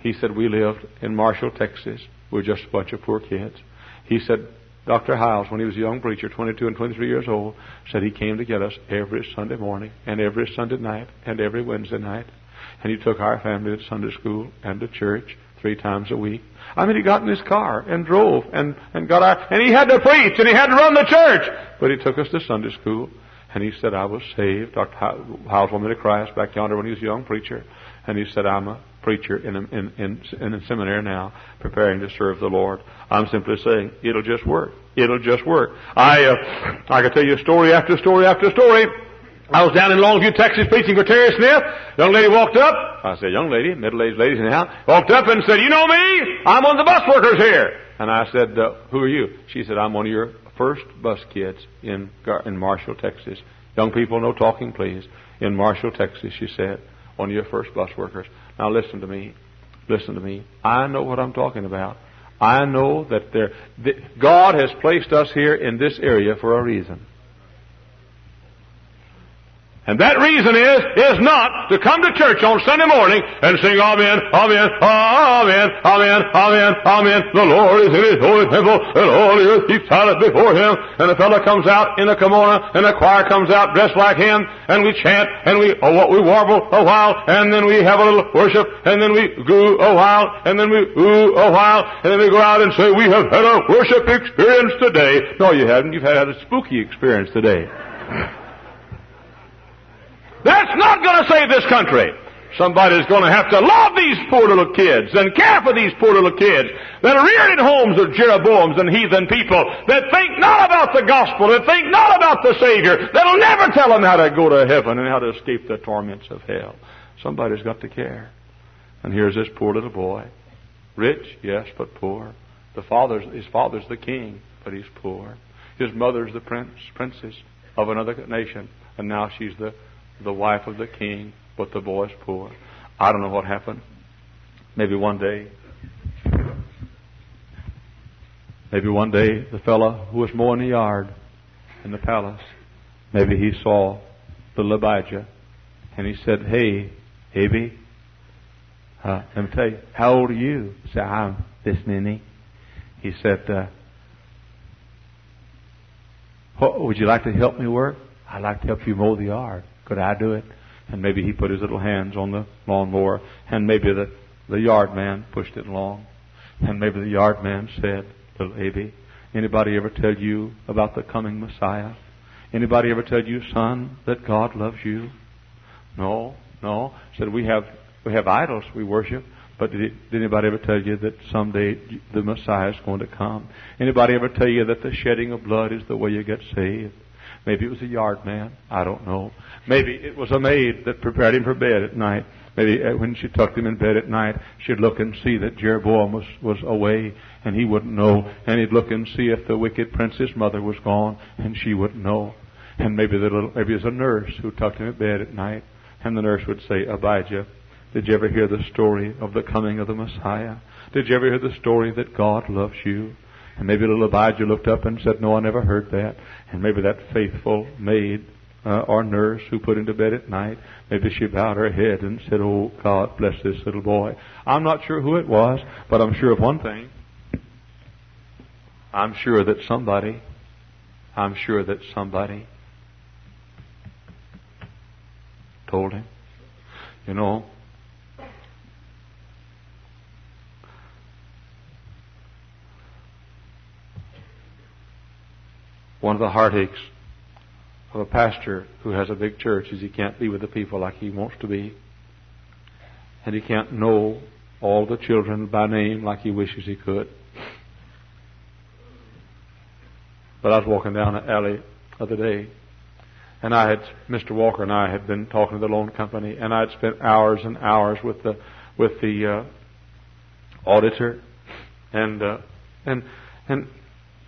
He said, we lived in Marshall, Texas. We were just a bunch of poor kids. He said, Dr. Hyles, when he was a young preacher, 22 and 23 years old, said he came to get us every Sunday morning and every Sunday night and every Wednesday night. And he took our family to Sunday school and to church three times a week. I mean, he got in his car and drove and, and got our, and he had to preach and he had to run the church. But he took us to Sunday school and he said, I was saved. Dr. Hyles wanted me to Christ back yonder when he was a young preacher. And he said, I'm a preacher in a, in, in, in a seminary now, preparing to serve the Lord. I'm simply saying, it'll just work. It'll just work. I, uh, I can tell you story after story after story. I was down in Longview, Texas, preaching for Terry Smith. Young lady walked up. I said, young lady, middle-aged lady now, walked up and said, you know me? I'm one of the bus workers here. And I said, uh, who are you? She said, I'm one of your first bus kids in, in Marshall, Texas. Young people, no talking, please. In Marshall, Texas, she said, one of your first bus workers. Now listen to me. Listen to me. I know what I'm talking about. I know that there, that God has placed us here in this area for a reason. And that reason is, is not to come to church on Sunday morning and sing Amen, Amen, Amen, Amen, Amen, Amen. The Lord is in His holy temple and all the earth keeps silent before Him. And a fellow comes out in a kimono and a choir comes out dressed like him and we chant and we, oh, what we warble a while and then we have a little worship and then we goo a while and then we ooh a while and then we go out and say we have had a worship experience today. No, you haven't. You've had a spooky experience today. That's not going to save this country. Somebody's going to have to love these poor little kids and care for these poor little kids that are reared in homes of Jeroboams and heathen people that think not about the gospel, that think not about the Savior, that'll never tell them how to go to heaven and how to escape the torments of hell. Somebody's got to care. And here's this poor little boy. Rich, yes, but poor. The father's, his father's the king, but he's poor. His mother's the prince, princess of another nation, and now she's the, the wife of the king, but the boy's poor. I don't know what happened. Maybe one day, maybe one day the fellow who was mowing the yard in the palace, maybe he saw little Abijah, and he said, "Hey, Abby, uh, let me tell you, how old are you?" He said, "I'm this many." He said, uh, "Would you like to help me work?" I'd like to help you mow the yard. Could I do it? And maybe he put his little hands on the lawnmower, and maybe the, the yard man pushed it along. And maybe the yard man said, Little Abby, anybody ever tell you about the coming Messiah? Anybody ever tell you, son, that God loves you? No, no. Said we have we have idols we worship, but did, did anybody ever tell you that someday the Messiah is going to come? Anybody ever tell you that the shedding of blood is the way you get saved? Maybe it was a yard man. I don't know. Maybe it was a maid that prepared him for bed at night. Maybe uh, when she tucked him in bed at night, she'd look and see that Jeroboam was, was away and he wouldn't know. And he'd look and see if the wicked prince's mother was gone and she wouldn't know. And maybe the little, maybe it was a nurse who tucked him in bed at night and the nurse would say, Abijah, did you ever hear the story of the coming of the Messiah? Did you ever hear the story that God loves you? And maybe little Abijah looked up and said, No, I never heard that. And maybe that faithful maid uh, or nurse who put him to bed at night, maybe she bowed her head and said, Oh, God, bless this little boy. I'm not sure who it was, but I'm sure of one thing. I'm sure that somebody, I'm sure that somebody told him, you know, One of the heartaches of a pastor who has a big church is he can't be with the people like he wants to be. And he can't know all the children by name like he wishes he could. But I was walking down an alley the other day, and I had Mr. Walker and I had been talking to the loan company, and I had spent hours and hours with the with the uh, auditor, and uh, and and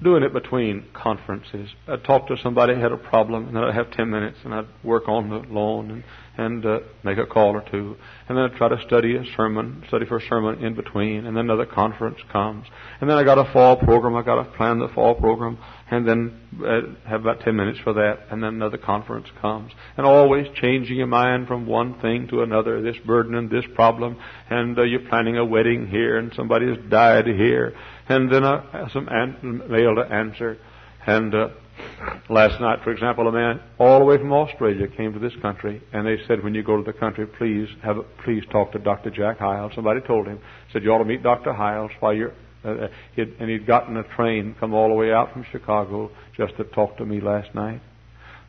doing it between conferences. I'd talk to somebody who had a problem, and then I'd have ten minutes, and I'd work on the loan and and uh, make a call or two, and then I'd try to study a sermon, study for a sermon in between, and then another conference comes, and then I got a fall program. I got to plan the fall program, and then uh, have about ten minutes for that, and then another conference comes, and always changing your mind from one thing to another, this burden and this problem, and uh, you're planning a wedding here, and somebody has died here, and then uh, some an- mail to answer. And uh, last night, for example, a man all the way from Australia came to this country, and they said, when you go to the country, please have please talk to Dr. Jack Hyles. Somebody told him, said you ought to meet Dr. Hyles while you're. Uh, uh, he'd, and he'd gotten a train, come all the way out from Chicago just to talk to me last night.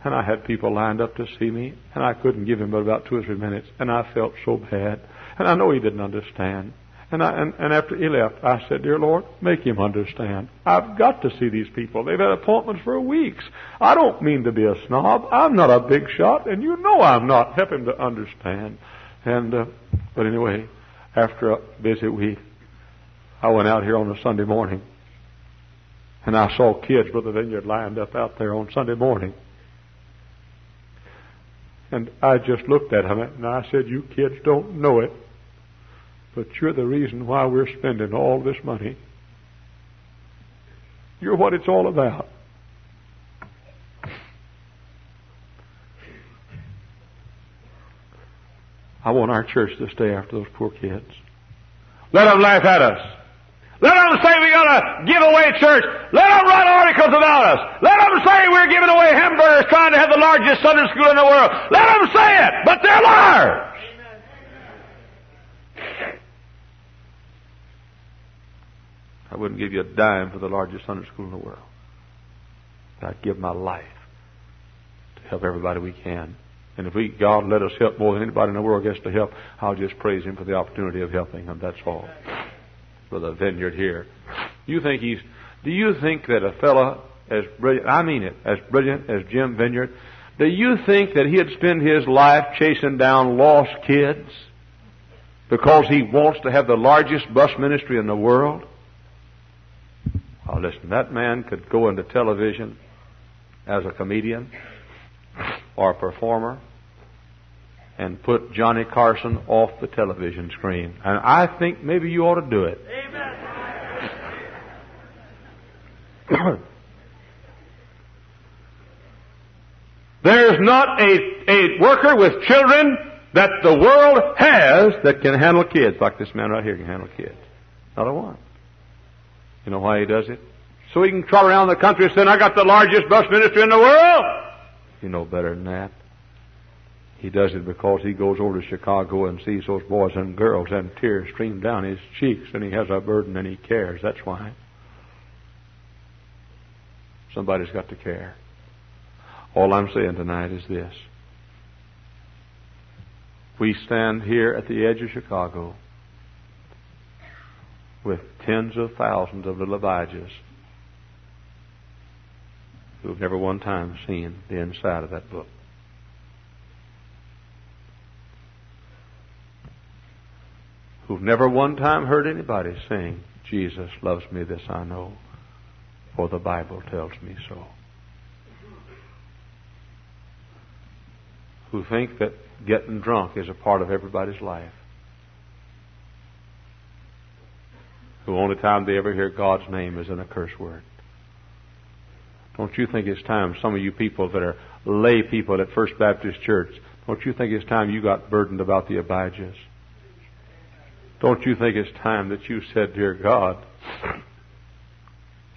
And I had people lined up to see me, and I couldn't give him but about two or three minutes, and I felt so bad. And I know he didn't understand. And, I, and, and after he left, I said, Dear Lord, make him understand. I've got to see these people. They've had appointments for weeks. I don't mean to be a snob. I'm not a big shot, and you know I'm not. Help him to understand. And, uh, but anyway, after a busy week, I went out here on a Sunday morning, and I saw kids, with Brother Vineyard, lined up out there on Sunday morning. And I just looked at them, and I said, You kids don't know it but you're the reason why we're spending all this money. You're what it's all about. I want our church to stay after those poor kids. Let them laugh at us. Let them say we gotta give away church. Let them write articles about us. Let them say we're giving away hamburgers trying to have the largest Sunday school in the world. Let them say it, but they're liars. I wouldn't give you a dime for the largest Sunday school in the world. I'd give my life to help everybody we can And if we, God let us help more than anybody in the world gets to help, I'll just praise Him for the opportunity of helping Him. That's all. For the vineyard here. You think he's, do you think that a fellow as brilliant, I mean it, as brilliant as Jim Vineyard, do you think that he'd spend his life chasing down lost kids because he wants to have the largest bus ministry in the world? Oh, listen, that man could go into television as a comedian or a performer and put Johnny Carson off the television screen. And I think maybe you ought to do it. Amen. There's not a, a worker with children that the world has that can handle kids like this man right here can handle kids. Not a one. You know why he does it? So he can trot around the country saying, I got the largest bus ministry in the world. You know better than that. He does it because he goes over to Chicago and sees those boys and girls and tears stream down his cheeks and he has a burden and he cares. That's why. Somebody's got to care. All I'm saying tonight is this. We stand here at the edge of Chicago with tens of thousands of little Abijahs who've never one time seen the inside of that book. Who've never one time heard anybody sing, Jesus loves me, this I know, for the Bible tells me so. Who think that getting drunk is a part of everybody's life. Who only time they ever hear God's name is in a curse word. Don't you think it's time, some of you people that are lay people at First Baptist Church, don't you think it's time you got burdened about the Abijahs? Don't you think it's time that you said, Dear God,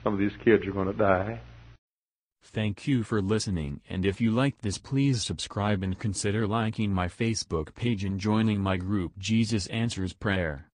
some of these kids are going to die? Thank you for listening and if you liked this please subscribe and consider liking my Facebook page and joining my group Jesus Answers Prayer.